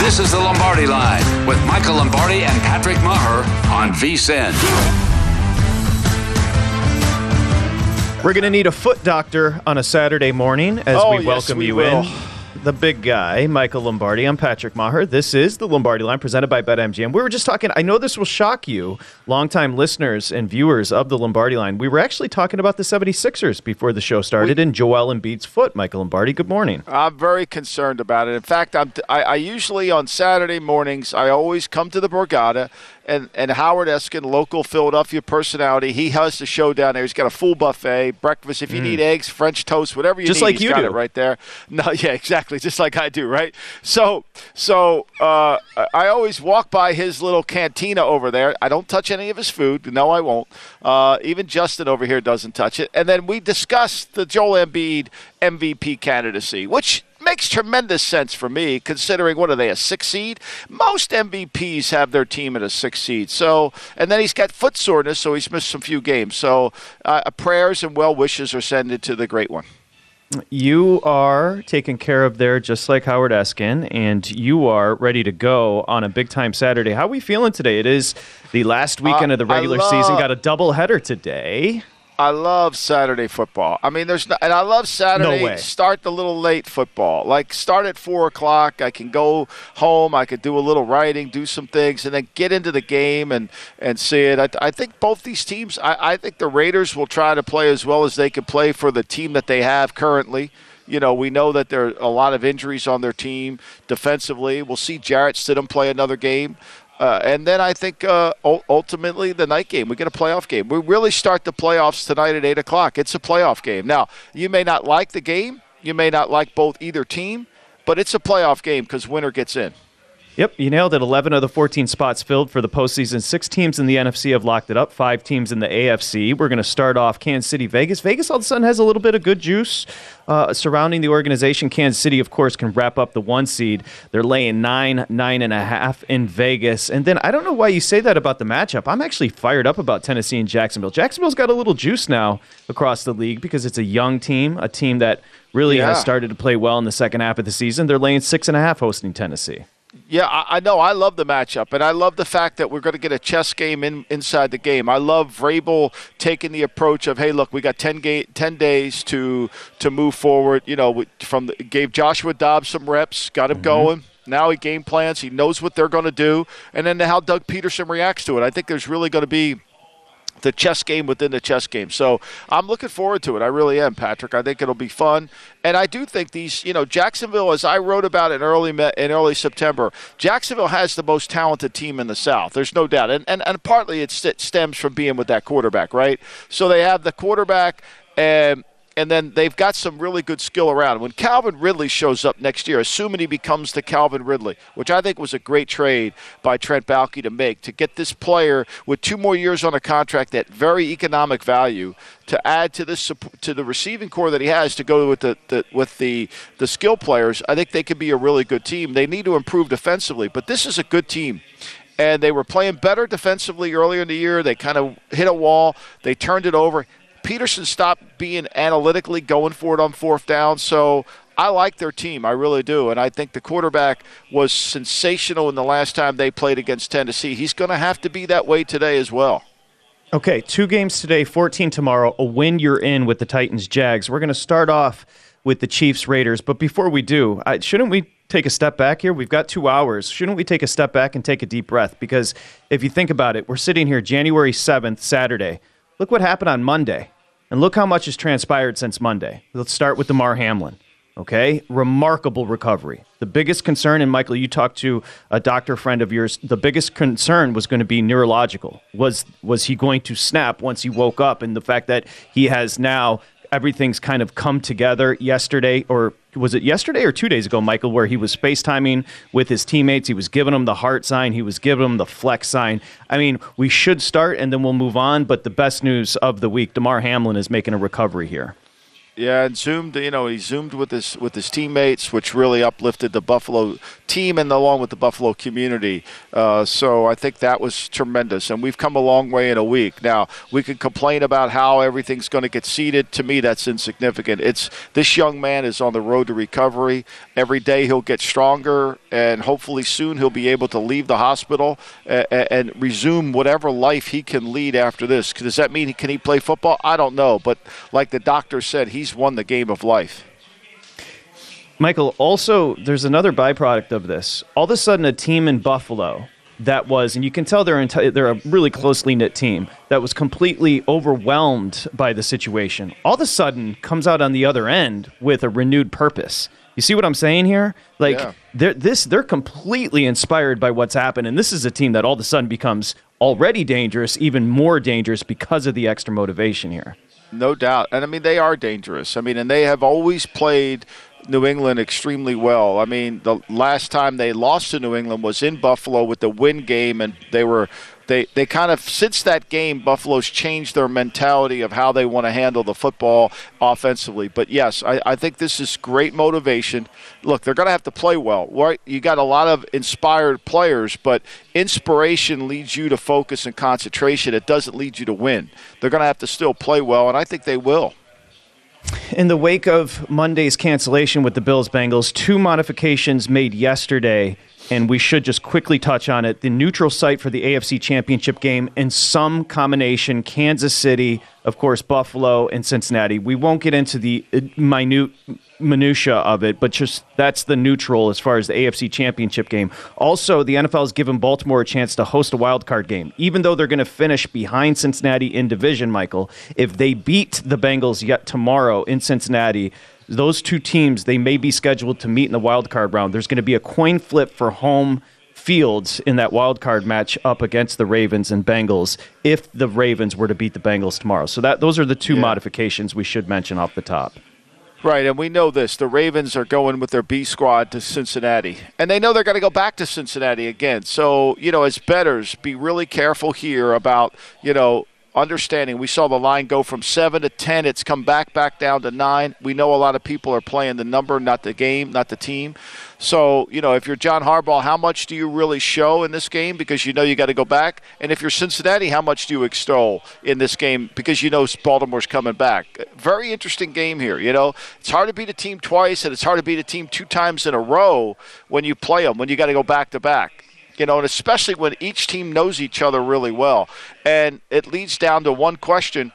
This is the Lombardi Line with Michael Lombardi and Patrick Meagher on VSIN. We're going to need a foot doctor on a Saturday morning as oh, we yes, welcome we you will. in. The big guy, Michael Lombardi. I'm Patrick Meagher. This is the Lombardi Line presented by BetMGM. We were just talking, I know this will shock you, longtime listeners and viewers of the Lombardi Line. We were actually talking about the 76ers before the show started and Joel Embiid's foot. Michael Lombardi, good morning. I'm very concerned about it. In fact, I'm, I, I usually on Saturday mornings, I always come to the Borgata and, and Howard Eskin, local Philadelphia personality, he has the show down there. He's got a full buffet, breakfast. If you Mm. need eggs, French toast, whatever you Just need, like he's you got do. it right there. No, yeah, exactly, just like I do, right? So, so uh, I always walk by his little cantina over there. I don't touch any of his food. No, I won't. Uh, even Justin over here doesn't touch it. And then we discuss the Joel Embiid MVP candidacy, which makes tremendous sense for me considering what are they a six seed most mvps have their team at a six seed so and then he's got foot soreness so he's missed some few games so uh, prayers and well wishes are sent to the great one You are taken care of there just like Howard Eskin, and you are ready to go on a big time Saturday. How are we feeling today? It is the last weekend Uh, of the regular season. Got a double header today. I love Saturday football. I mean, there's no, and I love Saturday. way. Start the little late football. Like start at four o'clock. I can go home. I could do a little writing, do some things, and then get into the game and and see it. I, I think both these teams. I, I think the Raiders will try to play as well as they can play for the team that they have currently. You know, we know that there are a lot of injuries on their team defensively. We'll see Jarrett Stidham play another game. Uh, and then I think uh, ultimately the night game, we get a playoff game. We really start the playoffs tonight at 8 o'clock. It's a playoff game. Now, you may not like the game, you may not like both either team, but it's a playoff game because winner gets in. Yep, you nailed it. 11 of the 14 spots filled for the postseason. Six teams in the NFC have locked it up, five teams in the AFC. We're going to start off Kansas City, Vegas. Vegas all of a sudden has a little bit of good juice uh, surrounding the organization. Kansas City, of course, can wrap up the one seed. They're laying nine, nine and a half in Vegas. And then I don't know why you say that about the matchup. I'm actually fired up about Tennessee and Jacksonville. Jacksonville's got a little juice now across the league because it's a young team, a team that really Yeah. has started to play well in the second half of the season. They're laying six and a half hosting Tennessee. Yeah, I, I know. I love the matchup, and I love the fact that we're going to get a chess game in, inside the game. I love Vrabel taking the approach of, "Hey, look, we got 10, ga- 10 days to to move forward." You know, from the, gave Joshua Dobbs some reps, got him mm-hmm. going. Now he game plans. He knows what they're going to do, and then how Doug Pederson reacts to it. I think there's really going to be the chess game within the chess game. So I'm looking forward to it. I really am, Patrick. I think it'll be fun, and I do think these, you know, Jacksonville, as I wrote about in early in early September, Jacksonville has the most talented team in the South. There's no doubt, and and, and partly it stems from being with that quarterback, right? So they have the quarterback and and then they've got some really good skill around. When Calvin Ridley shows up next year, assuming he becomes the Calvin Ridley, which I think was a great trade by Trent Baalke to make, to get this player with two more years on a contract at very economic value to add to this to the receiving core that he has to go with the, the with the the skill players, I think they could be a really good team. They need to improve defensively, but this is a good team and they were playing better defensively earlier in the year. They kind of hit a wall. They turned it over. Pederson stopped being analytically going for it on fourth down. So I like their team. I really do. And I think the quarterback was sensational in the last time they played against Tennessee. He's going to have to be that way today as well. Okay, two games today, 14 tomorrow. A win, you're in with the Titans Jags. We're going to start off with the Chiefs Raiders. But before we do, shouldn't we take a step back here? We've got two hours. Shouldn't we take a step back and take a deep breath? Because if you think about it, we're sitting here January 7th, Saturday. Look what happened on Monday. And look how much has transpired since Monday. Let's start with Damar Hamlin. Okay, remarkable recovery. The biggest concern, and Michael, you talked to a doctor friend of yours. The biggest concern was going to be neurological. Was was he going to snap once he woke up? And the fact that he has now everything's kind of come together yesterday, or was it yesterday or two days ago, Michael, where he was FaceTiming with his teammates. He was giving them the heart sign, he was giving them the flex sign. I mean, we should start and then we'll move on. But the best news of the week Damar Hamlin is making a recovery here. Yeah, and zoomed. You know, he zoomed with his with his teammates, which really uplifted the Buffalo team and along with the Buffalo community. Uh, so I think that was tremendous, and we've come a long way in a week. Now we can complain about how everything's going to get seeded. To me, that's insignificant. It's this young man is on the road to recovery. Every day he'll get stronger, and hopefully soon he'll be able to leave the hospital and, and resume whatever life he can lead after this. Does that mean he, can he play football? I don't know, but like the doctor said, he's he's won the game of life. Michael, also, there's another byproduct of this. All of a sudden, a team in Buffalo that was, and you can tell they're, enti- they're a really closely knit team that was completely overwhelmed by the situation. All of a sudden, comes out on the other end with a renewed purpose. You see what I'm saying here? Like yeah. they're this they're completely inspired by what's happened, and this is a team that all of a sudden becomes already dangerous, even more dangerous because of the extra motivation here. No doubt. And I mean, they are dangerous. I mean, and they have always played New England extremely well. I mean, the last time they lost to New England was in Buffalo with the win game, and they were they they kind of since that game, Buffalo's changed their mentality of how they want to handle the football offensively. But yes, I, I think this is great motivation. Look, they're going to have to play well. Right? You got a lot of inspired players, but inspiration leads you to focus and concentration. It doesn't lead you to win. They're going to have to still play well, and I think they will. In the wake of Monday's cancellation with the Bills Bengals, two modifications made yesterday and we should just quickly touch on it. The neutral site for the AFC Championship game in some combination Kansas City, of course, Buffalo, and Cincinnati. We won't get into the uh, minute minutia of it, but just that's the neutral as far as the AFC Championship game. Also, the NFL has given Baltimore a chance to host a wild card game, even though they're going to finish behind Cincinnati in division. Michael, if they beat the Bengals yet tomorrow in Cincinnati those two teams they may be scheduled to meet in the wild card round. There's going to be a coin flip for home fields in that wild card match up against the Ravens and Bengals if the Ravens were to beat the Bengals tomorrow. So that those are the two yeah. modifications we should mention off the top. Right, and we know this. The Ravens are going with their B squad to Cincinnati. And they know they're going to go back to Cincinnati again. So, you know, as betters, be really careful here about, you know, understanding. We saw the line go from seven to ten. It's come back back down to nine. We know a lot of people are playing the number, not the game, not the team. So you know, if you're John Harbaugh, how much do you really show in this game because you know you got to go back? And if you're Cincinnati, how much do you extol in this game because you know Baltimore's coming back? Very interesting game here. You know, it's hard to beat a team twice, and it's hard to beat a team two times in a row when you play them when you got to go back to back you know, and especially when each team knows each other really well. And it leads down to one question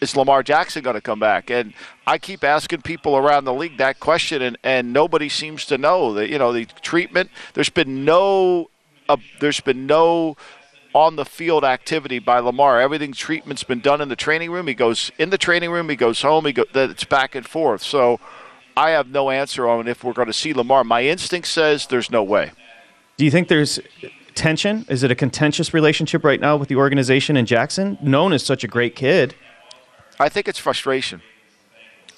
is Lamar Jackson going to come back? And I keep asking people around the league that question, and, and nobody seems to know that, you know, the treatment, there's been no, uh, there's been no on the field activity by Lamar. Everything treatment's been done in the training room. He goes in the training room, he goes home, he go it's back and forth. So I have no answer on if we're going to see Lamar. My instinct says there's no way. Do you think there's tension? Is it a contentious relationship right now with the organization in Jackson, known as such a great kid? I think it's frustration.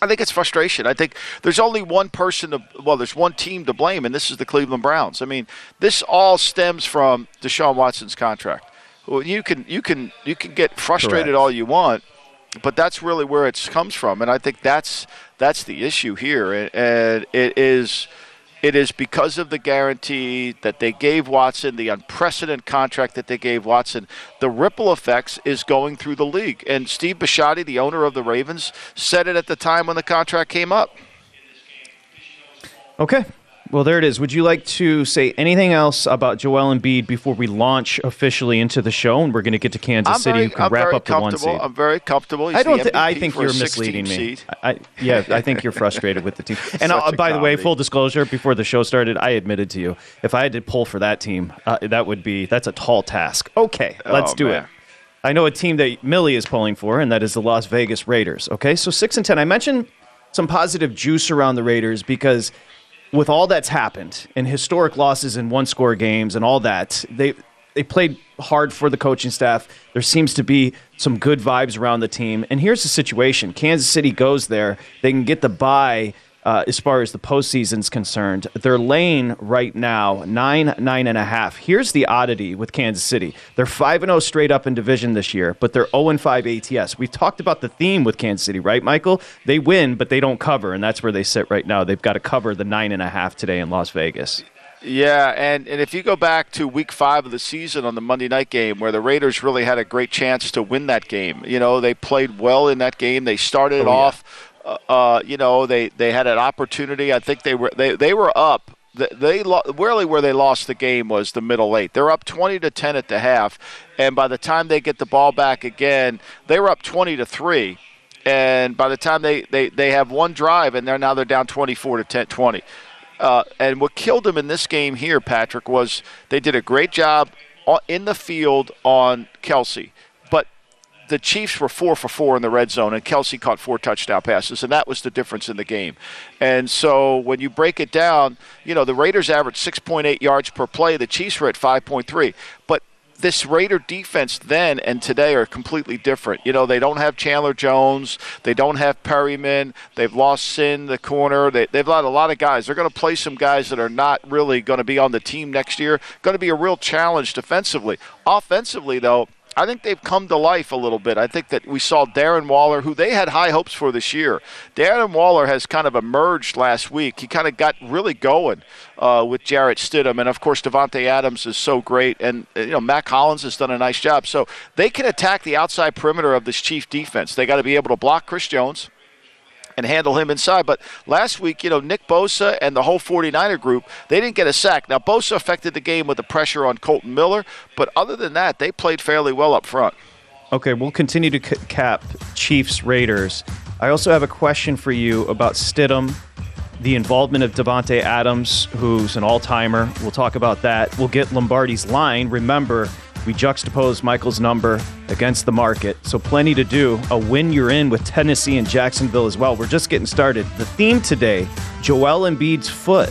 I think it's frustration. I think there's only one person to, well, there's one team to blame, and this is the Cleveland Browns. I mean, this all stems from Deshaun Watson's contract. Well, you can you can you can get frustrated Correct. all you want, but that's really where it comes from, and I think that's that's the issue here, and, and it is it is because of the guarantee that they gave Watson, the unprecedented contract that they gave Watson. The ripple effects is going through the league, and Steve Bisciotti, the owner of the Ravens, said it at the time when the contract came up. Okay. Well, there it is. Would you like to say anything else about Joel Embiid before we launch officially into the show? And we're going to get to Kansas I'm City, very, who can I'm wrap very up the one comfortable. seed. I'm very comfortable. He's I don't. Th- I think you're misleading me. I, I- yeah, I think you're frustrated with the team. And uh, by the way, full disclosure, before the show started, I admitted to you if I had to pull for that team, uh, that would be that's a tall task. Okay, let's Oh, do man. it. I know a team that Millie is pulling for, and that is the Las Vegas Raiders. Okay, so six and ten. I mentioned some positive juice around the Raiders because with all that's happened and historic losses in one score games and all that, they they played hard for the coaching staff. There seems to be some good vibes around the team. And here's the situation: Kansas City goes there, they can get the bye. Uh, as far as the postseason's concerned, they're laying right now nine, nine and a half. Here's the oddity with Kansas City: they're five and zero straight up in division this year, but they're zero and five ATS. We've talked about the theme with Kansas City, right, Michael? They win, but they don't cover, and that's where they sit right now. They've got to cover the nine and a half today in Las Vegas. Yeah, and, and if you go back to week five of the season on the Monday night game, where the Raiders really had a great chance to win that game, you know, they played well in that game. They started Oh, off, uh, uh, you know, they, they had an opportunity. I think they were they, they were up. They, really where they lost the game was the middle eight. They're up 20 to 10 at the half, and by the time they get the ball back again, they were up 20 to three. And by the time they, they, they have one drive, and they're now they're down 24 to 10, 20. Uh, and what killed them in this game here, Patrick, was they did a great job in the field on Kelsey, the Chiefs were four for four in the red zone, and Kelsey caught four touchdown passes, and that was the difference in the game. And so when you break it down, you know the Raiders averaged 6.8 yards per play. The Chiefs were at 5.3, but this Raider defense then and today are completely different. You know, they don't have Chandler Jones, they don't have Perryman, they've lost Sin, the corner. They, they've got a lot of guys. They're going to play some guys that are not really going to be on the team next year. Going to be a real challenge defensively. Offensively, though, I think they've come to life a little bit. I think that we saw Darren Waller, who they had high hopes for this year. Darren Waller has kind of emerged last week. He kind of got really going uh, with Jarrett Stidham, and of course Davante Adams is so great, and uh, you know Mack Hollins has done a nice job. So they can attack the outside perimeter of this Chief defense. They got to be able to block Chris Jones and handle him inside. But last week, you know, Nick Bosa and the whole 49er group, they didn't get a sack. Now, Bosa affected the game with the pressure on Kolton Miller, but other than that, they played fairly well up front. Okay, we'll continue to c- cap Chiefs Raiders. I also have a question for you about Stidham, the involvement of Davante Adams, who's an all-timer. We'll talk about that. We'll get Lombardi's line. Remember, we juxtapose Michael's number against the market, so plenty to do. A win you're in with Tennessee and Jacksonville as well. We're just getting started. The theme today: Joel Embiid's foot.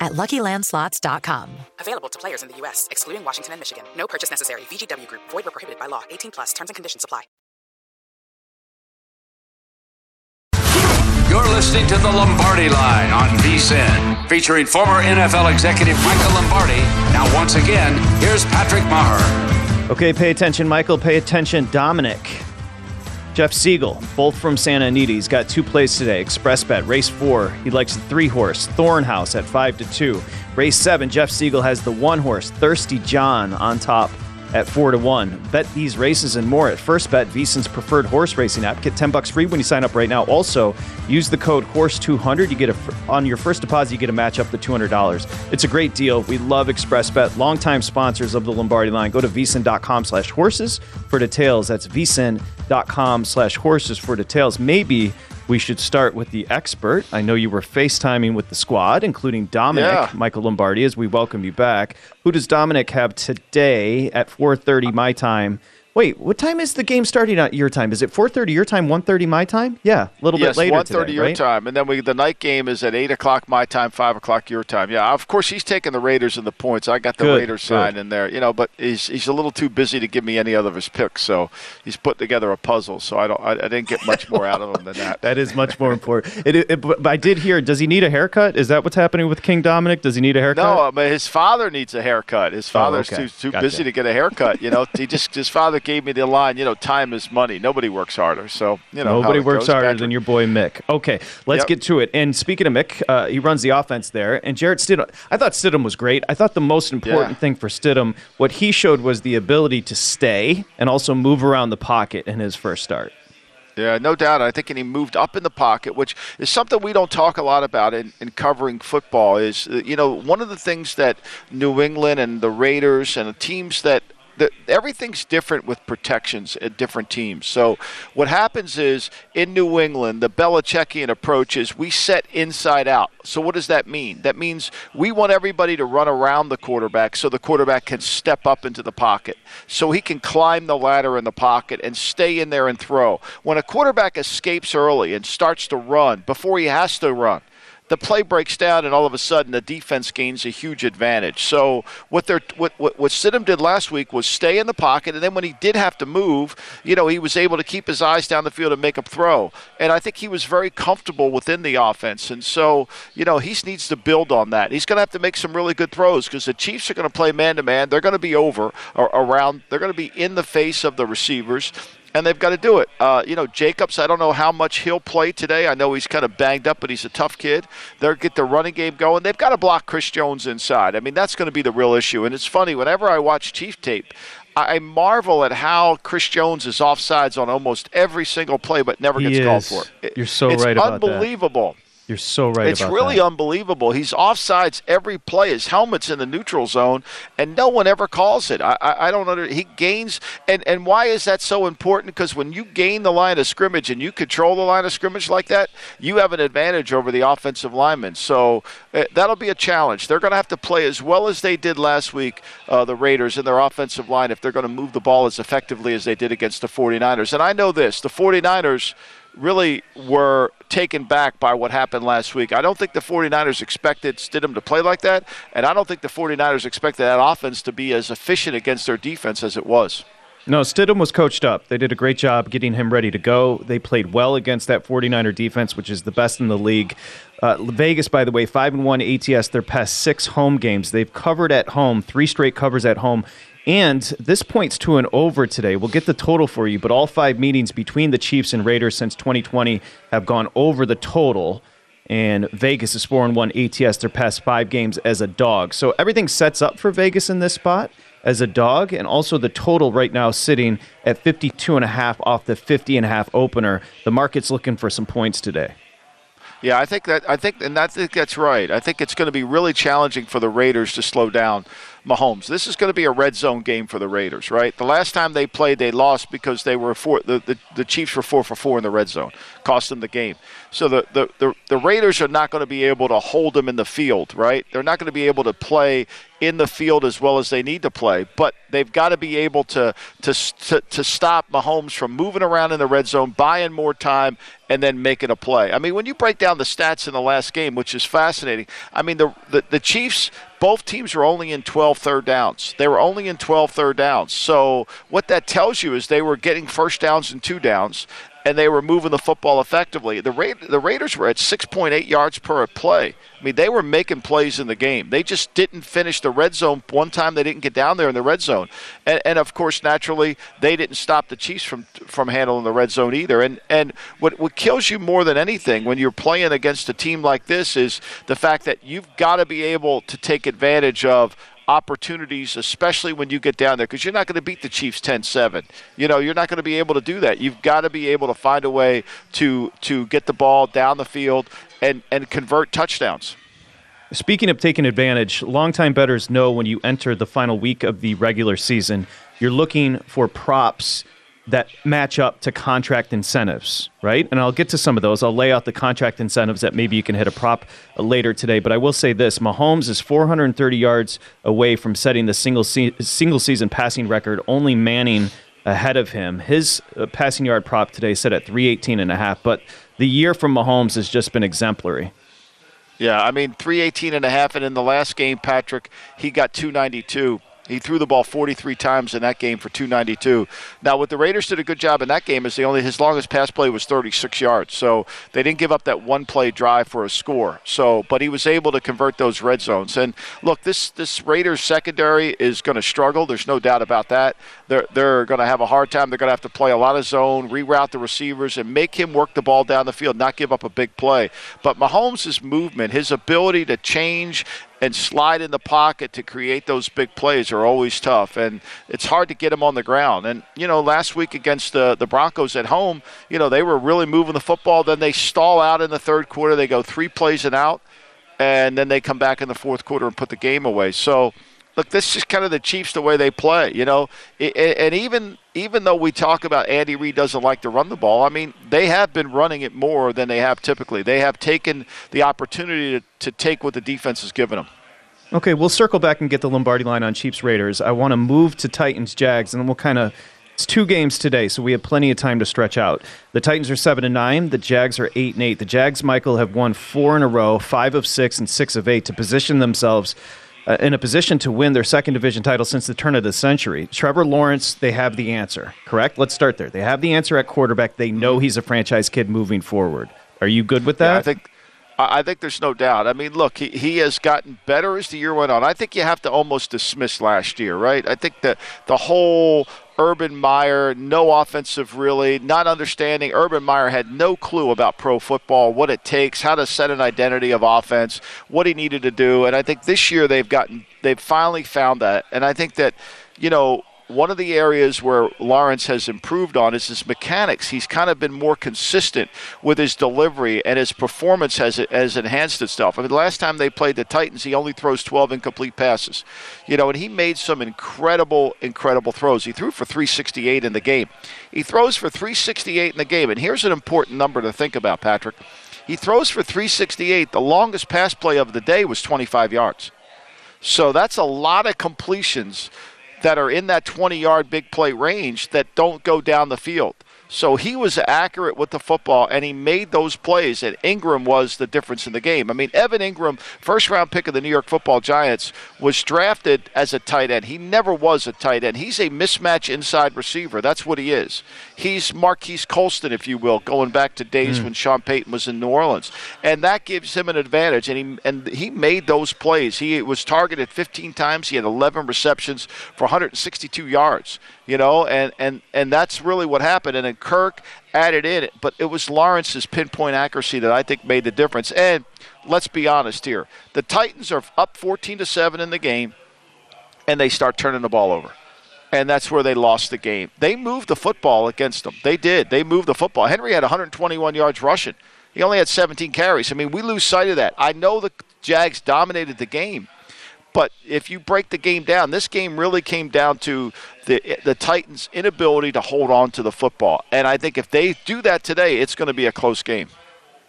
at LuckyLandSlots.com. Available to players in the U.S., excluding Washington and Michigan. No purchase necessary. VGW Group. Void where prohibited by law. 18 plus. Terms and conditions apply. You're listening to the Lombardi Line on VSIN, featuring former NFL executive Michael Lombardi. Now, once again, here's Patrick Meagher. Okay, pay attention, Michael. Pay attention, Dominic. Jeff Siegel, both from Santa Anita. He's got two plays today. Express bet, race four. He likes the three horse, Thornhouse at five to two. Race seven, Jeff Siegel has the one horse, Thirsty John, on top at four to one. Bet these races and more at First Bet, VSIN's preferred horse racing app. Get ten bucks free when you sign up right now. Also, use the code Horse200. You get a on your first deposit, you get a match up to two hundred dollars. It's a great deal. We love Express Bet, longtime sponsors of the Lombardi Line. Go to VSIN.com/horses for details. That's VSIN.com/horses for details. Maybe we should start with the expert. I know you were FaceTiming with the squad, including Dominic, Yeah. Michael Lombardi, as we welcome you back. Who does Dominic have today at 4.30 my time? Wait, what time is the game starting at your time? Is it 4.30 your time, 1.30 my time? Yeah, a little yes, bit later 1.30 today, your right? time, and then we the night game is at eight o'clock my time, five o'clock your time. Yeah, of course he's taking the Raiders and the points. I got the Good, Raiders good. sign in there, you know, but he's he's a little too busy to give me any other of his picks, so he's put together a puzzle. So I don't, I, I didn't get much more out of him than that. That is much more important. It, it, but I did hear, does he need a haircut? Is that what's happening with King Dominic? Does he need a haircut? No, I mean, his father needs a haircut. His oh, father's Oh, okay. too too Gotcha. busy to get a haircut. You know, he just his father gave me the line. You know, time is money. Nobody works harder. So you know, Nobody works harder than your boy Mick. Okay, let's Yep. get to it. And speaking of Mick, uh, he runs the offense there. And Jarrett Stidham, I thought Stidham was great. I thought the most important Yeah. thing for Stidham, what he showed was the ability to stay and also move around the pocket in his first start. Yeah, no doubt. I think and he moved up in the pocket, which is something we don't talk a lot about in, in covering football. Is uh, you know one of the things that New England and the Raiders and the teams that. That everything's different with protections at different teams. So, what happens is in New England, the Belichickian approach is we set inside out. So, what does that mean? That means we want everybody to run around the quarterback so the quarterback can step up into the pocket, so he can climb the ladder in the pocket and stay in there and throw. When a quarterback escapes early and starts to run before he has to run, the play breaks down, and all of a sudden the defense gains a huge advantage. So what they're what what, what Stidham did last week was stay in the pocket, and then when he did have to move, you know, he was able to keep his eyes down the field and make a throw. And I think he was very comfortable within the offense. And so you know he needs to build on that. He's going to have to make some really good throws because the Chiefs are going to play man to man. They're going to be over or around. They're going to be in the face of the receivers and they've got to do it. Uh, you know, Jacobs, I don't know how much he'll play today. I know he's kind of banged up, but he's a tough kid. They'll get the running game going. They've got to block Chris Jones inside. I mean, that's going to be the real issue. And it's funny, whenever I watch Chief tape, I marvel at how Chris Jones is offsides on almost every single play, but never gets called for. It- You're so it's right about that. It's unbelievable. You're so right It's really that. unbelievable. He's offsides every play. His helmet's in the neutral zone, and no one ever calls it. I, I, I don't under. He gains, and and why is that so important? Because when you gain the line of scrimmage and you control the line of scrimmage like that, you have an advantage over the offensive linemen. So uh, that'll be a challenge. They're going to have to play as well as they did last week, uh, the Raiders, in their offensive line, if they're going to move the ball as effectively as they did against the 49ers. And I know this: the 49ers really were taken back by what happened last week. I don't think the 49ers expected Stidham to play like that, and I don't think the 49ers expected that offense to be as efficient against their defense as it was. No, Stidham was coached up. They did a great job getting him ready to go. They played well against that 49er defense, which is the best in the league. Uh, Vegas, by the way, 5 and 1 ATS their past six home games. They've covered at home, three straight covers at home. And this points to an over today. We'll get the total for you, but all five meetings between the Chiefs and Raiders since 2020 have gone over the total. And Vegas is 4 and 1 ATS their past five games as a dog. So everything sets up for Vegas in this spot as a dog, and also the total right now sitting at 52 and a half off the 50 and a half opener. The market's looking for some points today. Yeah, I think that I think and I think that's right. I think it's going to be really challenging for the Raiders to slow down Mahomes. This is going to be a red zone game for the Raiders, right? The last time they played, they lost because they were four. The, the, the Chiefs were four for four in the red zone, cost them the game. So the, the, the, the Raiders are not going to be able to hold them in the field, right? They're not going to be able to play in the field as well as they need to play, but they've got to be able to, to, to, to stop Mahomes from moving around in the red zone, buying more time, and then making a play. I mean, when you break down the stats in the last game, which is fascinating, I mean, the, the, the Chiefs both teams were only in 12 third downs. They were only in 12 third downs. So what that tells you is they were getting first downs and two downs, and they were moving the football effectively. The, Ra- the Raiders were at 6.8 yards per play. I mean, they were making plays in the game. They just didn't finish the red zone. One time they didn't get down there in the red zone, and, and of course, naturally, they didn't stop the Chiefs from from handling the red zone either. And and what what kills you more than anything when you're playing against a team like this is the fact that you've got to be able to take advantage of opportunities, especially when you get down there, because you're not going to beat the Chiefs 10-7. You know, you're not going to be able to do that. You've got to be able to find a way to to get the ball down the field and and convert touchdowns. Speaking of taking advantage, longtime bettors know when you enter the final week of the regular season, you're looking for props that match up to contract incentives, right? And I'll get to some of those. I'll lay out the contract incentives that maybe you can hit a prop later today. But I will say this Mahomes is 430 yards away from setting the single, se- single season passing record, only Manning ahead of him. His uh, passing yard prop today set at 318 and a half, but the year from Mahomes has just been exemplary. Yeah, I mean 318 and a half and in the last game Patrick, he got 292. He threw the ball 43 times in that game for 292. Now, what the Raiders did a good job in that game is they only his longest pass play was 36 yards, so they didn't give up that one play drive for a score. So, but he was able to convert those red zones. And look, this this Raiders secondary is going to struggle. There's no doubt about that. They're they're going to have a hard time. They're going to have to play a lot of zone, reroute the receivers, and make him work the ball down the field, not give up a big play. But Mahomes' movement, his ability to change and slide in the pocket to create those big plays are always tough, and it's hard to get them on the ground. And you know, last week against the the Broncos at home, you know they were really moving the football. Then they stall out in the third quarter. They go three plays and out, and then they come back in the fourth quarter and put the game away. So. Look, this is kind of the Chiefs the way they play, you know. And even even though we talk about Andy Reid doesn't like to run the ball, I mean they have been running it more than they have typically. They have taken the opportunity to, to take what the defense has given them. Okay, we'll circle back and get the Lombardi line on Chiefs Raiders. I want to move to Titans Jags, and then we'll kind of. It's two games today, so we have plenty of time to stretch out. The Titans are seven and nine. The Jags are eight and eight. The Jags, Michael, have won four in a row, five of six and six of eight to position themselves uh, in a position to win their second division title since the turn of the century. Trevor Lawrence, they have the answer, correct? Let's start there. They have the answer at quarterback. They know he's a franchise kid moving forward. Are you good with that? Yeah, I think I think there's no doubt. I mean, look, he, he has gotten better as the year went on. I think you have to almost dismiss last year, right? I think that the whole Urban Meyer, no offensive really, not understanding. Urban Meyer had no clue about pro football, what it takes, how to set an identity of offense, what he needed to do. And I think this year they've gotten, they've finally found that. And I think that, you know, one of the areas where Lawrence has improved on is his mechanics. He's kind of been more consistent with his delivery, and his performance has has enhanced itself. I mean, the last time they played the Titans, he only throws 12 incomplete passes, you know, and he made some incredible, incredible throws. He threw for 368 in the game. He throws for 368 in the game, and here's an important number to think about, Patrick. He throws for 368. The longest pass play of the day was 25 yards. So that's a lot of completions that are in that 20 yard big play range that don't go down the field. So he was accurate with the football, and he made those plays. And Engram was the difference in the game. I mean, Evan Engram, first round pick of the New York Football Giants, was drafted as a tight end. He never was a tight end. He's a mismatch inside receiver. That's what he is. He's Marques Colston, if you will, going back to days mm. when Sean Payton was in New Orleans, and that gives him an advantage. And he and he made those plays. He was targeted 15 times. He had 11 receptions for 162 yards. You know, and and and that's really what happened. And then Kirk added in, it, but it was Lawrence's pinpoint accuracy that I think made the difference. And let's be honest here, the Titans are up 14 to seven in the game, and they start turning the ball over and that's where they lost the game. They moved the football against them. They did. They moved the football. Henry had 121 yards rushing. He only had 17 carries. I mean, we lose sight of that. I know the Jags dominated the game, but if you break the game down, this game really came down to the the Titans' inability to hold on to the football. And I think if they do that today, it's going to be a close game.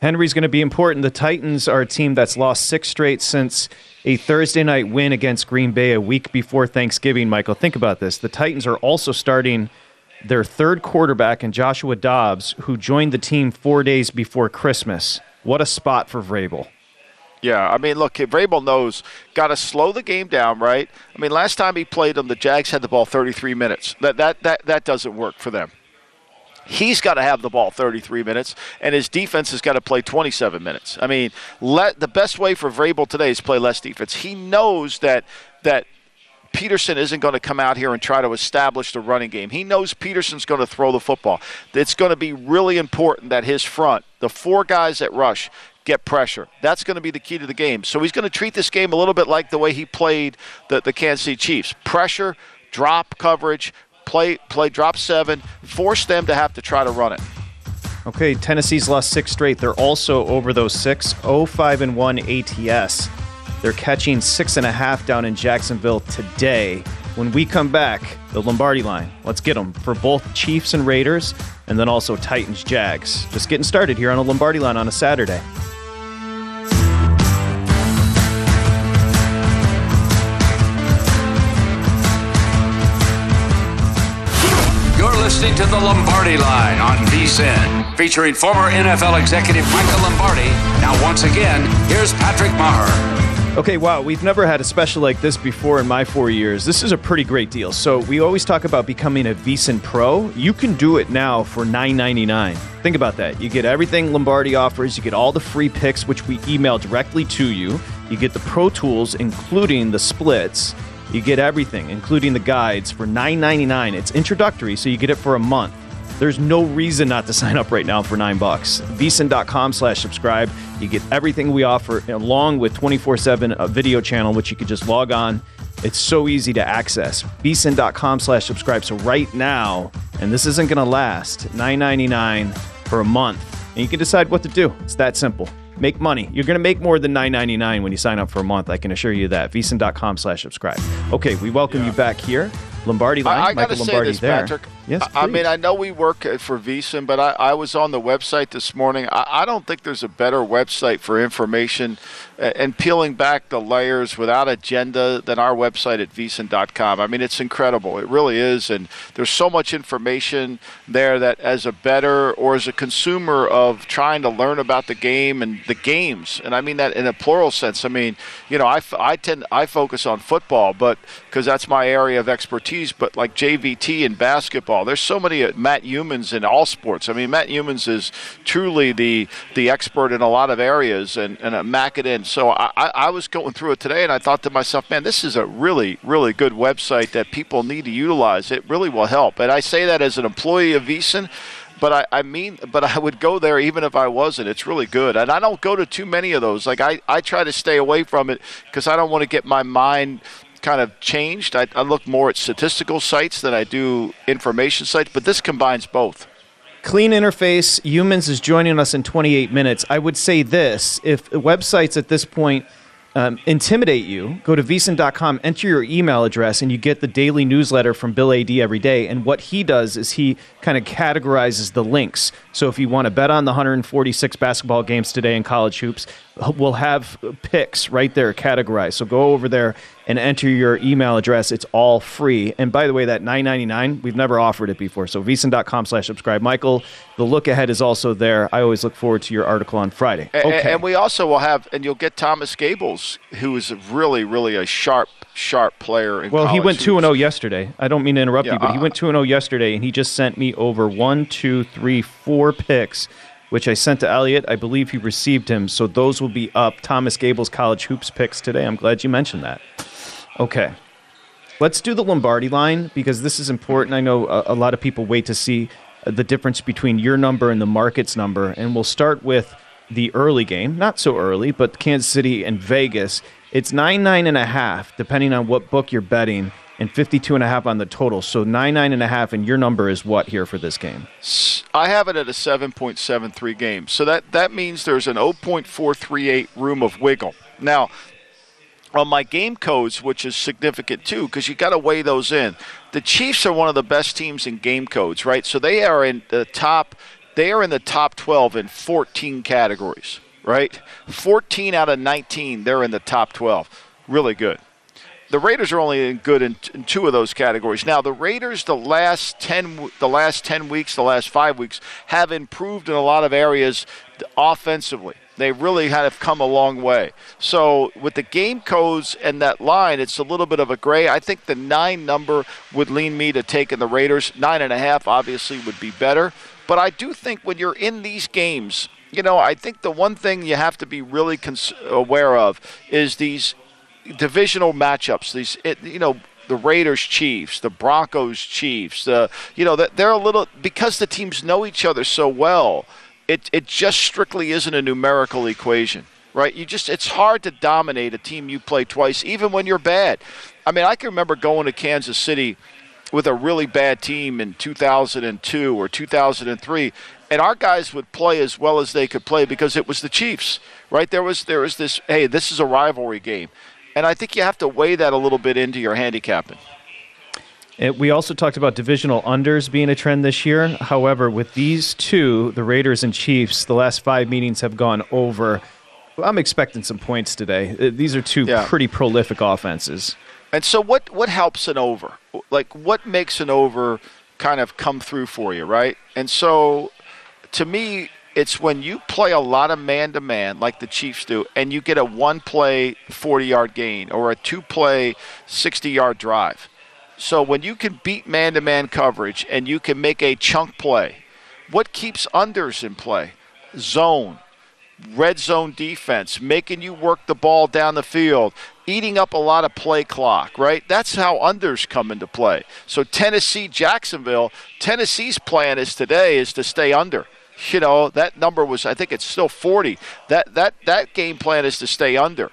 Henry's going to be important. The Titans are a team that's lost six straight since a Thursday night win against Green Bay a week before Thanksgiving. Michael, think about this. The Titans are also starting their third quarterback in Joshua Dobbs, who joined the team four days before Christmas. What a spot for Vrabel. Yeah, I mean, look, Vrabel knows got to slow the game down, right? I mean, last time he played them, the Jags had the ball 33 minutes. That that that that doesn't work for them. He's got to have the ball 33 minutes, and his defense has got to play 27 minutes. I mean, let the best way for Vrabel today is play less defense. He knows that that Pederson isn't going to come out here and try to establish the running game. He knows Pederson's going to throw the football. It's going to be really important that his front, the four guys that rush, get pressure. That's going to be the key to the game. So he's going to treat this game a little bit like the way he played the, the Kansas City Chiefs. Pressure, drop coverage, play play drop seven, force them to have to try to run it. Okay, Tennessee's lost six straight. They're also over those six, 0-5 and 1 ATS. They're catching six and a half down in Jacksonville today. When we come back, the Lombardi line. Let's get them for both Chiefs and Raiders, and then also Titans Jags. Just getting started here on a Lombardi line on a Saturday. Listening to the Lombardi Line on VSIN, featuring former NFL executive Michael Lombardi. Now, once again, here's Patrick Meagher. Okay, wow, we've never had a special like this before in my four years. This is a pretty great deal. So we always talk about becoming a VSIN Pro. You can do it now for $9.99. Think about that. You get everything Lombardi offers. You get all the free picks, which we email directly to you. You get the Pro Tools, including the splits. You get everything, including the guides, for $9.99. It's introductory, so you get it for a month. There's no reason not to sign up right now for nine bucks. VSIN.com slash subscribe. You get everything we offer along with 24 7 a video channel, which you could just log on. It's so easy to access. VSIN.com slash subscribe. So right now, and this isn't to last, $9.99 for a month. And you can decide what to do. It's that simple make money. You're going to make more than $9.99 when you sign up for a month. I can assure you that. VSIN.com slash subscribe. Okay, we welcome yeah. you back here. Lombardi line, I, I Michael Lombardi this, there. Patrick. Yes, I, I mean, I know we work for VSIN, but I, I was on the website this morning. I, I don't think there's a better website for information and peeling back the layers without agenda than our website at vsin.com. I mean, it's incredible. It really is. And there's so much information there that as a better or as a consumer of trying to learn about the game and the games, and I mean that in a plural sense. I mean, you know, I, I tend, I focus on football, but because that's my area of expertise, but like JVT and basketball, there's so many uh, Matt Youmans in all sports. I mean, Matt Youmans is truly the, the expert in a lot of areas and, and a Macadin so I, I was going through it today, and I thought to myself, man, this is a really, really good website that people need to utilize. It really will help. And I say that as an employee of VSIN but I, I mean, but I would go there even if I wasn't. It's really good, and I don't go to too many of those. Like I, I try to stay away from it because I don't want to get my mind kind of changed. I, I look more at statistical sites than I do information sites, but this combines both. Clean interface. Youmans is joining us in 28 minutes. I would say this if websites at this point um, intimidate you, go to vsin.com, enter your email address, and you get the daily newsletter from Bill Adee every day. And what he does is he kind of categorizes the links. So if you want to bet on the 146 basketball games today in college hoops, we'll have picks right there categorized. So go over there and enter your email address. It's all free. And by the way, that nine ninety nine, we've never offered it before. So vsin.com slash subscribe. Michael, the look ahead is also there. I always look forward to your article on Friday. Okay. And we also will have, and you'll get Thomas Gables, who is really, really a sharp, sharp player. In Well, he went 2 hoops. 0 yesterday. I don't mean to interrupt Yeah, you, but he uh, went 2 0 yesterday, and he just sent me over one, two, three, four picks, which I sent to Elliot. I believe he received him. So those will be up. Thomas Gable's college hoops picks today. I'm glad you mentioned that. Okay. Let's do the Lombardi line because this is important. I know a, a lot of people wait to see the difference between your number and the market's number. And we'll start with the early game, not so early, but Kansas City and Vegas. It's nine, nine and a half, depending on what book you're betting, and 52 and a half on the total. So nine, nine and a half, and your number is what here for this game? I have it at a 7.73 game. So that, that means there's an 0.438 room of wiggle. Now, on my game codes, which is significant too, because you got to weigh those in. The Chiefs are one of the best teams in game codes, right? So they are in the top. They are in the top 12 in 14 categories, right? 14 out of 19, they're in the top 12. Really good. The Raiders are only good in, in two of those categories. Now, the Raiders, the last 10, the last 10 weeks, the last five weeks, have improved in a lot of areas offensively. They really have come a long way. So with the game codes and that line, it's a little bit of a gray. I think the nine number would lean me to taking the Raiders. Nine and a half obviously would be better. But I do think when you're in these games, you know, I think the one thing you have to be really cons- aware of is these divisional matchups. These, it, you know, the Raiders Chiefs, the Broncos Chiefs. The, you know, they're a little because the teams know each other so well. It it just strictly isn't a numerical equation, right? You just it's hard to dominate a team you play twice, even when you're bad. I mean, I can remember going to Kansas City with a really bad team in 2002 or 2003 and our guys would play as well as they could play because it was the Chiefs, right? There was there was this hey, this is a rivalry game. And I think you have to weigh that a little bit into your handicapping. It, we also talked about divisional unders being a trend this year. However, with these two, the Raiders and Chiefs, the last five meetings have gone over. I'm expecting some points today. Uh, These are two Yeah. pretty prolific offenses. And so what what helps an over? Like what makes an over kind of come through for you, right? And so to me it's when you play a lot of man to man like the Chiefs do and you get a one play 40-yard gain or a two play 60-yard drive. So when you can beat man to man coverage and you can make a chunk play, what keeps unders in play? Zone, red zone defense, making you work the ball down the field, eating up a lot of play clock, right? That's how unders come into play. So Tennessee, Jacksonville, Tennessee's plan is today is to stay under. You know, that number was I think it's still 40. That that that game plan is to stay under.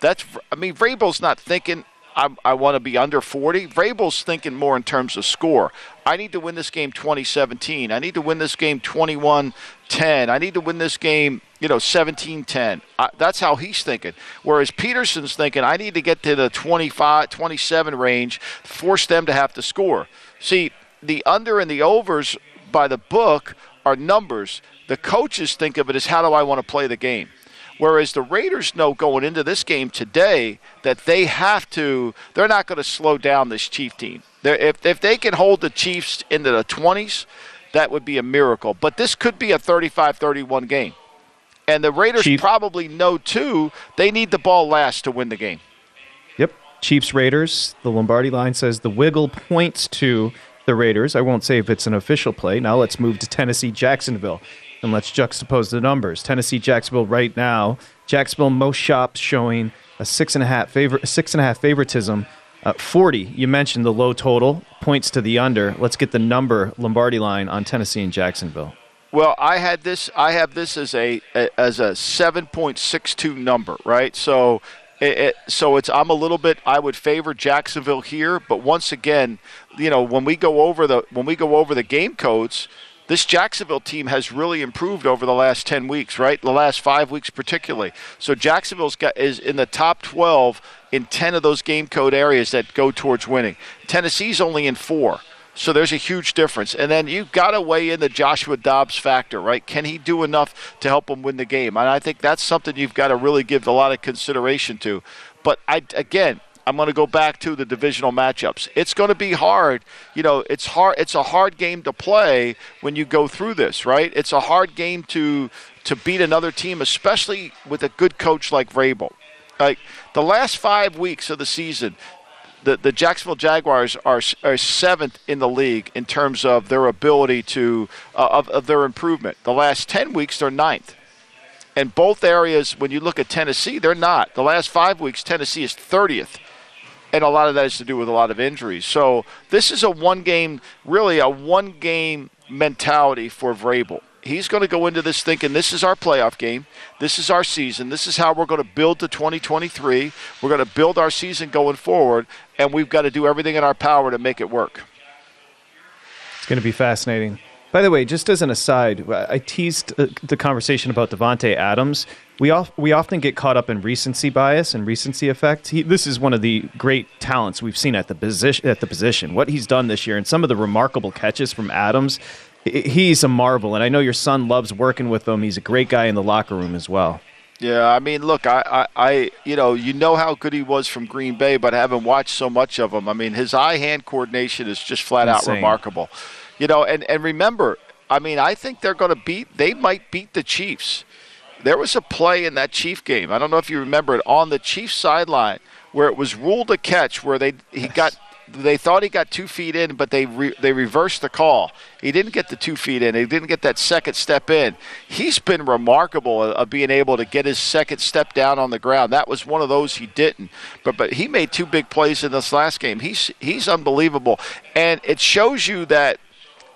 That's I mean Vrabel's not thinking I, I want to be under 40. Vrabel's thinking more in terms of score. I need to win this game 2017. I need to win this game 21 10. I need to win this game, you know, 17 10. That's how he's thinking. Whereas Pederson's thinking, I need to get to the 25, 27 range, force them to have to score. See, the under and the overs by the book are numbers. The coaches think of it as how do I want to play the game. Whereas the Raiders know going into this game today that they have to, they're not going to slow down this Chief team. They're, if, if they can hold the Chiefs into the 20s, that would be a miracle. But this could be a 35 31 game. And the Raiders Chief- probably know, too, they need the ball last to win the game. Yep. Chiefs Raiders. The Lombardi line says the wiggle points to the Raiders. I won't say if it's an official play. Now let's move to Tennessee Jacksonville and let's juxtapose the numbers. Tennessee Jacksonville right now. Jacksonville most shops showing a six and a half favor six and a half favoritism. Uh, Forty. You mentioned the low total points to the under. Let's get the number Lombardi line on Tennessee and Jacksonville. Well, I had this. I have this as a as a seven point six two number, right? So, it, so it's I'm a little bit. I would favor Jacksonville here, but once again, you know, when we go over the when we go over the game codes, this Jacksonville team has really improved over the last 10 weeks, right? The last five weeks, particularly. So Jacksonville's got is in the top 12 in 10 of those game code areas that go towards winning. Tennessee's only in four. So there's a huge difference. And then you've got to weigh in the Joshua Dobbs factor, right? Can he do enough to help him win the game? And I think that's something you've got to really give a lot of consideration to. But I again, I'm going to go back to the divisional matchups. It's going to be hard. You know, it's hard. It's a hard game to play when you go through this, right? It's a hard game to to beat another team, especially with a good coach like Vrabel. Like the last five weeks of the season, the, the Jacksonville Jaguars are, are seventh in the league in terms of their ability to uh, of, of their improvement. The last ten weeks, they're ninth. And both areas, when you look at Tennessee, they're not. The last five weeks, Tennessee is 30th. And a lot of that has to do with a lot of injuries. So this is a one game, really a one game mentality for Vrabel. He's going to go into this thinking this is our playoff game. This is our season. This is how we're going to build to 2023. We're going to build our season going forward, and we've got to do everything in our power to make it work. It's going to be fascinating. By the way, just as an aside, I teased uh, the conversation about Davante Adams. We off, we often get caught up in recency bias and recency effect. He, this is one of the great talents we've seen at the position. At the position, what he's done this year, and some of the remarkable catches from Adams, he's a marvel. And I know your son loves working with him. He's a great guy in the locker room as well. Yeah, I mean, look, I, I, I, you know, you know how good he was from Green Bay, but I haven't watched so much of him. I mean, his eye-hand coordination is just flat Insane. out remarkable. You know, and, and remember, I mean, I think they're going to beat, they might beat the Chiefs. There was a play in that Chief game. I don't know if you remember it on the Chief sideline where it was ruled a catch where they he got they thought he got two feet in, but they re, they reversed the call. He didn't get the two feet in. He didn't get that second step in. He's been remarkable of being able to get his second step down on the ground. That was one of those he didn't. But but he made two big plays in this last game. He's he's unbelievable, and it shows you that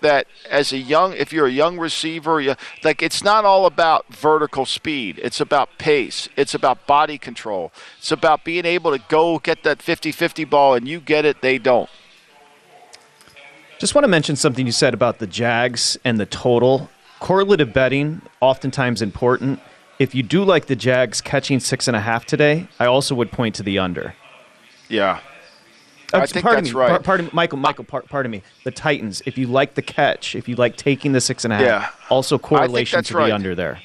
that as a young, if you're a young receiver, you, like it's not all about vertical speed. It's about pace. It's about body control. It's about being able to go get that 50-50 ball and you get it, they don't. Just want to mention something you said about the Jags and the total. Correlative betting, oftentimes important. If you do like the Jags catching six and a half today, I also would point to the under. Yeah, uh, I think pardon that's me, right. Pardon, Michael. Michael, pardon me. The Titans. If you like the catch, if you like taking the six and a half, yeah. also correlation to right. the under there.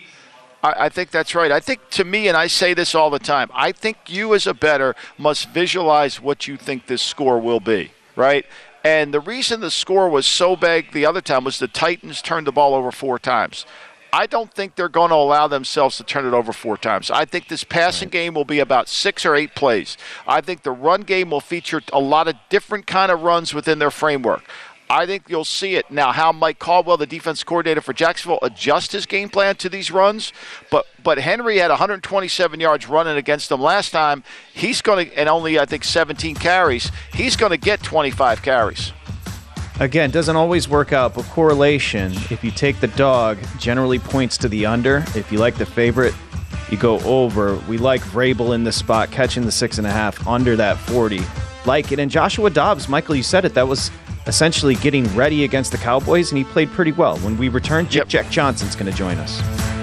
I, I think that's right. I think to me, and I say this all the time. I think you as a bettor must visualize what you think this score will be. Right. And the reason the score was so big the other time was the Titans turned the ball over four times. I don't think they're going to allow themselves to turn it over four times. I think this passing game will be about six or eight plays. I think the run game will feature a lot of different kind of runs within their framework. I think you'll see it now. How Mike Caldwell, the defense coordinator for Jacksonville, adjust his game plan to these runs. But but Henry had 127 yards running against them last time. He's going to and only I think 17 carries. He's going to get 25 carries. Again, doesn't always work out, but correlation, if you take the dog, generally points to the under. If you like the favorite, you go over. We like Vrabel in this spot, catching the six and a half under that 40. Like it. And Joshua Dobbs, Michael, you said it, that was essentially getting ready against the Cowboys, and he played pretty well. When we return, yep. Jack Johnson's going to join us.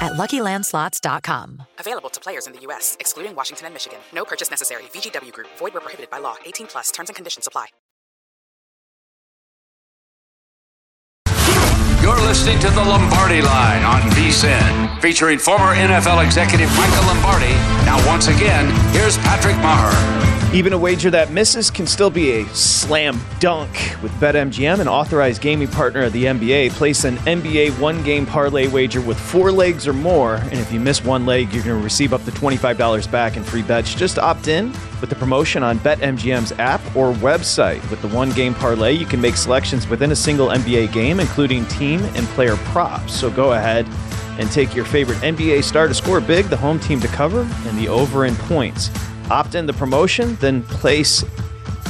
at LuckyLandSlots.com. Available to players in the U.S., excluding Washington and Michigan. No purchase necessary. VGW Group. Void where prohibited by law. 18 plus. Terms and conditions apply. You're listening to the Lombardi Line on VSIN, featuring former NFL executive Michael Lombardi. Now, once again, here's Patrick Meagher. Even a wager that misses can still be a slam dunk with BetMGM, an authorized gaming partner of the NBA. Place an NBA one game parlay wager with four legs or more, and if you miss one leg, you're going to receive up to $25 back in free bets. Just opt in with the promotion on BetMGM's app or website. With the one game parlay, you can make selections within a single NBA game, including team and player props. So go ahead and take your favorite NBA star to score big, the home team to cover, and the over in points. Opt in the promotion, then place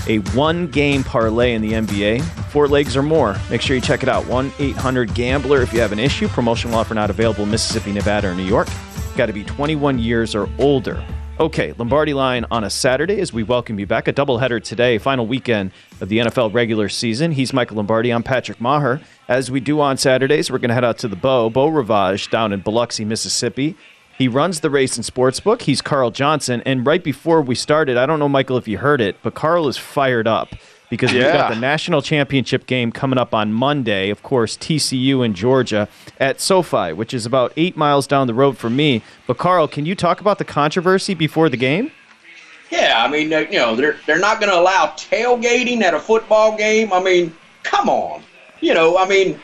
a one game parlay in the NBA. Four legs or more. Make sure you check it out. 1 800 Gambler if you have an issue. Promotional offer not available Mississippi, Nevada, or New York. Got to be 21 years or older. Okay, Lombardi line on a Saturday as we welcome you back. A doubleheader today, final weekend of the NFL regular season. He's Michael Lombardi. I'm Patrick Meagher. As we do on Saturdays, we're going to head out to the Beau, Beau Rivage down in Biloxi, Mississippi. He runs the race and sportsbook. He's Carl Johnson. And right before we started, I don't know, Michael, if you heard it, but Carl is fired up because we've got the national championship game coming up on Monday. Of course, TCU in Georgia at SoFi, which is about eight miles down the road from me. But Carl, can you talk about the controversy before the game? Yeah, I mean, you know, they're they're not going to allow tailgating at a football game. I mean, come on, you know, I mean,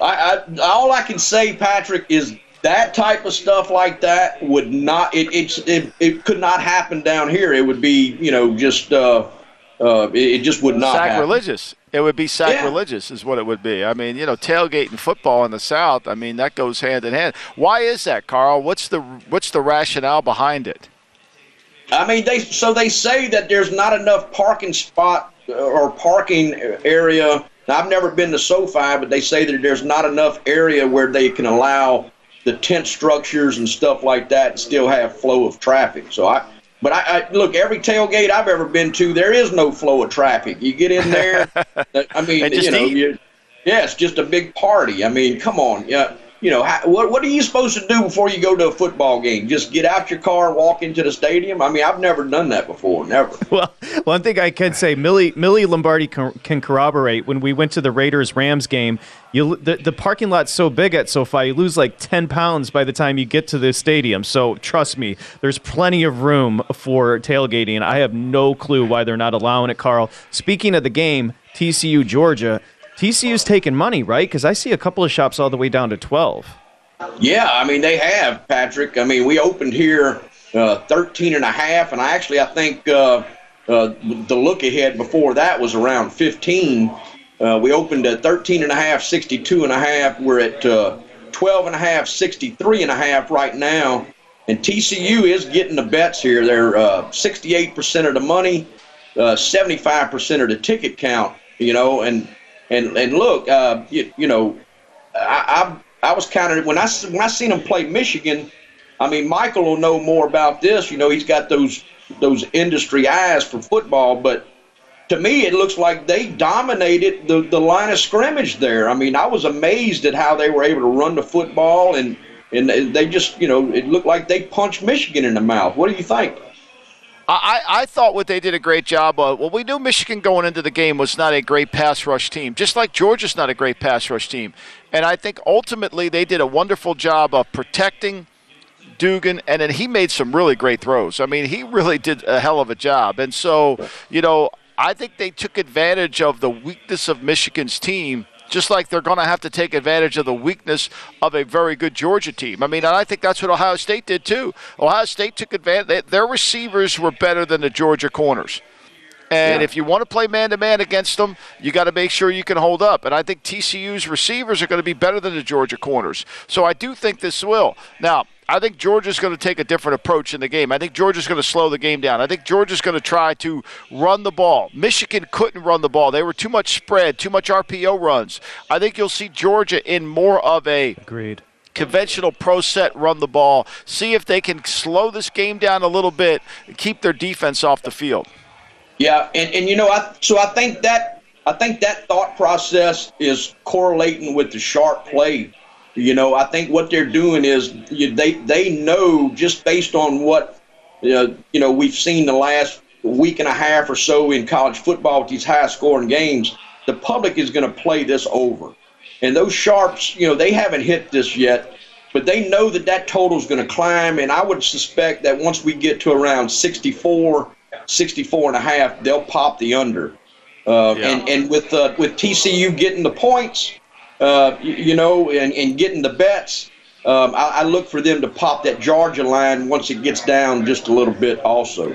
I, I all I can say, Patrick, is that type of stuff like that would not it it's it, it could not happen down here it would be you know just uh uh it, just would not sacrilegious happen. it would be sacrilegious yeah. is what it would be i mean you know tailgating football in the south i mean that goes hand in hand why is that carl what's the what's the rationale behind it i mean they so they say that there's not enough parking spot uh, or parking area now, I've never been to SoFi, but they say that there's not enough area where they can allow the tent structures and stuff like that and still have flow of traffic. So I, but I, I, look every tailgate I've ever been to, there is no flow of traffic. You get in there, I mean, you know, you, yeah, it's just a big party. I mean, come on, yeah you know, how, what what are you supposed to do before you go to a football game? Just get out your car, walk into the stadium. I mean, I've never done that before, never. Well, one thing I can say, Millie Millie Lombardi can, can corroborate. When we went to the Raiders Rams game, you the, the parking lot's so big at SoFi, you lose like ten pounds by the time you get to the stadium. So trust me, there's plenty of room for tailgating. I have no clue why they're not allowing it, Carl. Speaking of the game, TCU Georgia. TCU's taking money, right? Because I see a couple of shops all the way down to 12. Yeah, I mean, they have, Patrick. I mean, we opened here uh, 13 and a half, and I actually, I think uh, uh, the look ahead before that was around 15. Uh, we opened at 13 and a half, 62 and a half. We're at uh, 12 and a half, 63 and a half right now. And TCU is getting the bets here. They're 68% uh, of the money, 75% of the ticket count, you know, and and and look, uh, you, you know, I, I I was kind of when I when I seen him play Michigan. I mean, Michael will know more about this. You know, he's got those those industry eyes for football, but to me, it looks like they dominated the, the line of scrimmage there. I mean, I was amazed at how they were able to run the football, and, and they just, you know, it looked like they punched Michigan in the mouth. What do you think? I, I thought what they did a great job of. Well, we knew Michigan going into the game was not a great pass rush team, just like Georgia's not a great pass rush team. And I think ultimately they did a wonderful job of protecting Duggan, and then he made some really great throws. I mean, he really did a hell of a job. And so, you know, I think they took advantage of the weakness of Michigan's team just like they're going to have to take advantage of the weakness of a very good Georgia team. I mean, and I think that's what Ohio State did too. Ohio State took advantage. Their receivers were better than the Georgia corners. And Yeah. if you want to play man to man against them, you got to make sure you can hold up. And I think TCU's receivers are going to be better than the Georgia corners. So I do think this will. Now, I think Georgia's going to take a different approach in the game. I think Georgia's going to slow the game down. I think Georgia's going to try to run the ball. Michigan couldn't run the ball. They were too much spread, too much RPO runs. I think you'll see Georgia in more of a Agreed. conventional pro set run the ball. See if they can slow this game down a little bit and keep their defense off the field. Yeah, and, and you know, I so I think that I think that thought process is correlating with the sharp play. You know, I think what they're doing is you, they they know just based on what uh, you know we've seen the last week and a half or so in college football with these high scoring games, the public is going to play this over. And those sharps, you know, they haven't hit this yet, but they know that that total is going to climb. And I would suspect that once we get to around 64, 64 and a half, they'll pop the under. Uh, And and with uh, with TCU getting the points, uh, you, you know, and, and getting the bets, um, I, I look for them to pop that Georgia line once it gets down just a little bit, also.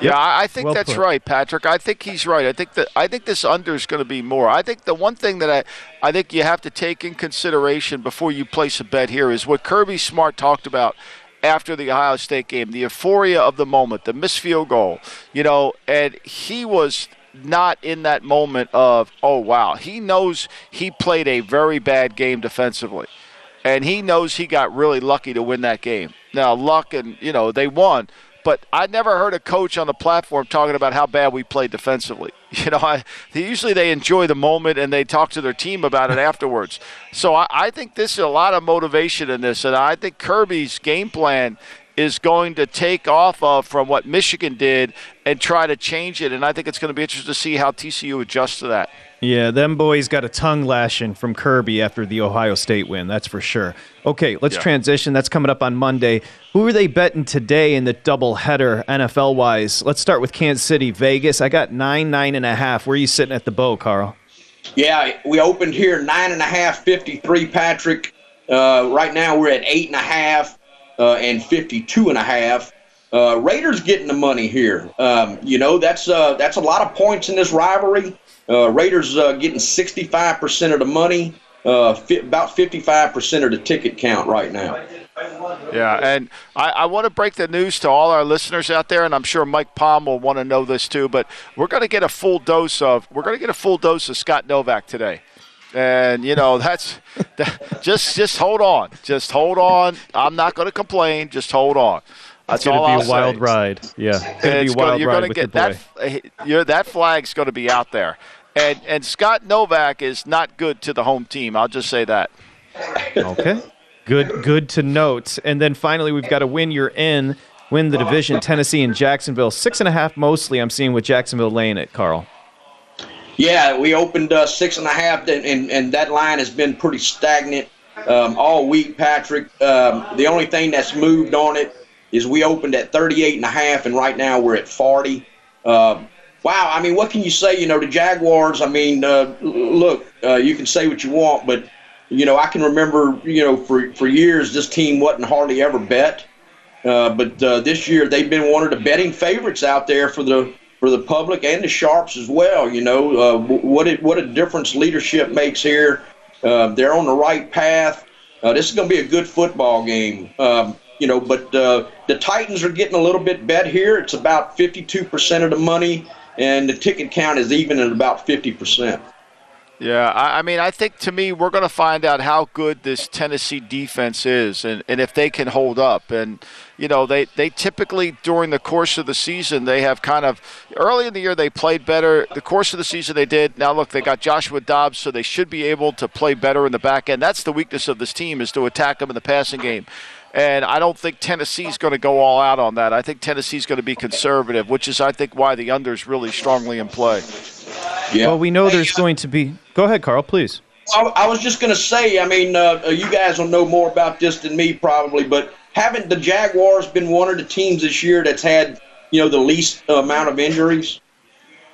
Yeah, I I think Well that's put. right, Patrick. I think he's right. I think that I think this under is going to be more. I think the one thing that I I think you have to take in consideration before you place a bet here is what Kirby Smart talked about after the Ohio State game, the euphoria of the moment, the missed field goal, you know, and he was not in that moment of, oh wow, he knows he played a very bad game defensively and he knows he got really lucky to win that game. Now, luck and you know they won, but I never heard a coach on the platform talking about how bad we played defensively. You know, I, usually they enjoy the moment and they talk to their team about it afterwards. So I, I think this is a lot of motivation in this, and I think Kirby's game plan is going to take off of from what Michigan did and try to change it. And I think it's going to be interesting to see how TCU adjusts to that. Yeah, them boys got a tongue lashing from Kirby after the Ohio State win. That's for sure. Okay, let's Yeah. transition. That's coming up on Monday. Who are they betting today in the doubleheader NFL wise? Let's start with Kansas City, Vegas. I got nine, nine and a half. Where are you sitting at the Beau, Carl? Yeah, we opened here nine and a half, 53, Patrick. Uh, right now we're at eight and a half uh, and 52 and a half. Uh, Raiders getting the money here. Um, you know, that's uh, that's a lot of points in this rivalry. Uh, Raiders uh, getting 65% of the money, uh, fi- about 55% of the ticket count right now. Yeah, and I, I want to break the news to all our listeners out there, and I'm sure Mike Palm will want to know this too. But we're going to get a full dose of we're going to get a full dose of Scott Novack today, and you know that's that, just just hold on, just hold on. I'm not going to complain. Just hold on. That's It's going all to I'll be a wild say. ride. Yeah, it's going to be It's a gonna- wild you're ride gonna get your that. You're, that flag's going to be out there, and and Scott Novack is not good to the home team. I'll just say that. Okay. Good good to note. And then finally we've got to win you're in, win the division, Tennessee and Jacksonville. Six and a half mostly I'm seeing with Jacksonville laying it, Carl. Yeah, we opened uh, six and a half, and, and, and that line has been pretty stagnant um, all week, Patrick. Um, the only thing that's moved on it is we opened at 38 and a half, and right now we're at 40. Um, wow, I mean, what can you say? You know, the Jaguars, I mean, uh, look, uh, you can say what you want, but, you know, I can remember, you know, for, for years this team wasn't hardly ever bet. Uh, but uh, this year they've been one of the betting favorites out there for the for the public and the sharps as well. You know uh, what it, what a difference leadership makes here. Uh, they're on the right path. Uh, this is going to be a good football game. Um, you know, but uh, the Titans are getting a little bit bet here. It's about 52% of the money, and the ticket count is even at about 50%. Yeah, I, I mean, I think to me, we're going to find out how good this Tennessee defense is and, and if they can hold up. And, you know, they, they typically, during the course of the season, they have kind of, early in the year, they played better. The course of the season, they did. Now, look, they got Joshua Dobbs, so they should be able to play better in the back end. That's the weakness of this team, is to attack them in the passing game. And I don't think Tennessee's going to go all out on that. I think Tennessee's going to be conservative, which is, I think, why the under is really strongly in play. Yeah. Well, we know there's going to be Go ahead, Carl, please. I, I was just going to say, I mean, uh, you guys will know more about this than me probably, but haven't the Jaguars been one of the teams this year that's had, you know, the least amount of injuries?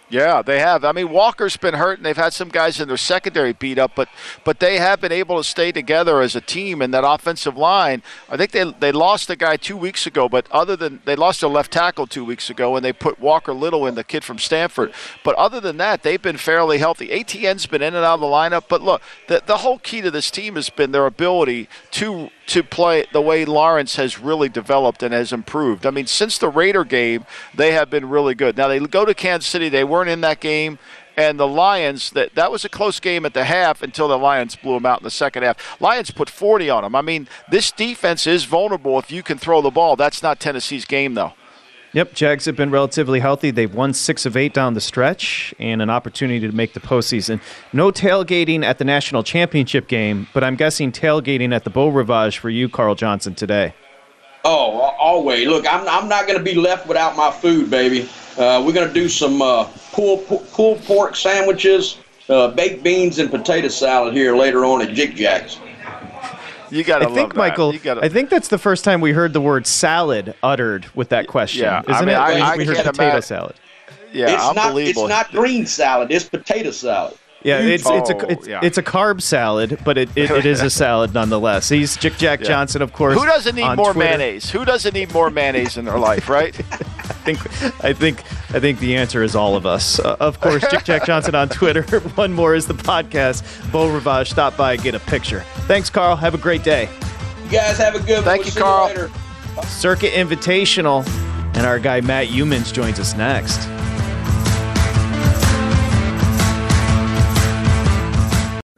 Yeah, they have. I mean, Walker's been hurt, and they've had some guys in their secondary beat up, but but they have been able to stay together as a team. And that offensive line, I think they they lost a guy two weeks ago, but other than they lost a left tackle two weeks ago, and they put Walker Little in, the kid from Stanford. But other than that, they've been fairly healthy. Etienne's been in and out of the lineup, but look, the the whole key to this team has been their ability to to play the way Lawrence has really developed and has improved. I mean, since the Raider game, they have been really good. Now they go to Kansas City, they weren't in that game. And the Lions, that that was a close game at the half until the Lions blew them out in the second half. Lions put 40 on them. I mean, this defense is vulnerable if you can throw the ball. That's not Tennessee's game, though. Yep, Jags have been relatively healthy. They've won six of eight down the stretch and an opportunity to make the postseason. No tailgating at the national championship game, but I'm guessing tailgating at the Beau Rivage for you, Carl Johnson, today. Oh, always. Look, I'm, I'm not going to be left without my food, baby. Uh, we're going to do some uh, pulled, pulled pork sandwiches, uh, baked beans, and potato salad here later on at Jig Jack's. You got to I think, love Michael. You gotta, I think that's the first time we heard the word salad uttered with that question. Yeah, Isn't mean, it? I- we I we heard potato imagine- salad. yeah, it's not, it's not green salad. It's potato salad. Yeah, it's it's Oh, a it's, yeah. it's a carb salad, but it, it, it is a salad nonetheless. He's Jick Jack Yeah. Johnson, of course. Who doesn't need more Twitter. mayonnaise? Who doesn't need more mayonnaise in their life, right? I think I think I think the answer is all of us. Uh, of course, Jick Jack Johnson on Twitter. One more is the podcast. Beau Rivage, stop by and get a picture. Thanks, Carl. Have a great day. You guys have a good one. Thank We'll you, see Carl. later. Circuit Invitational, and our guy Matt Youmans joins us next.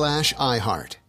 slash iHeart.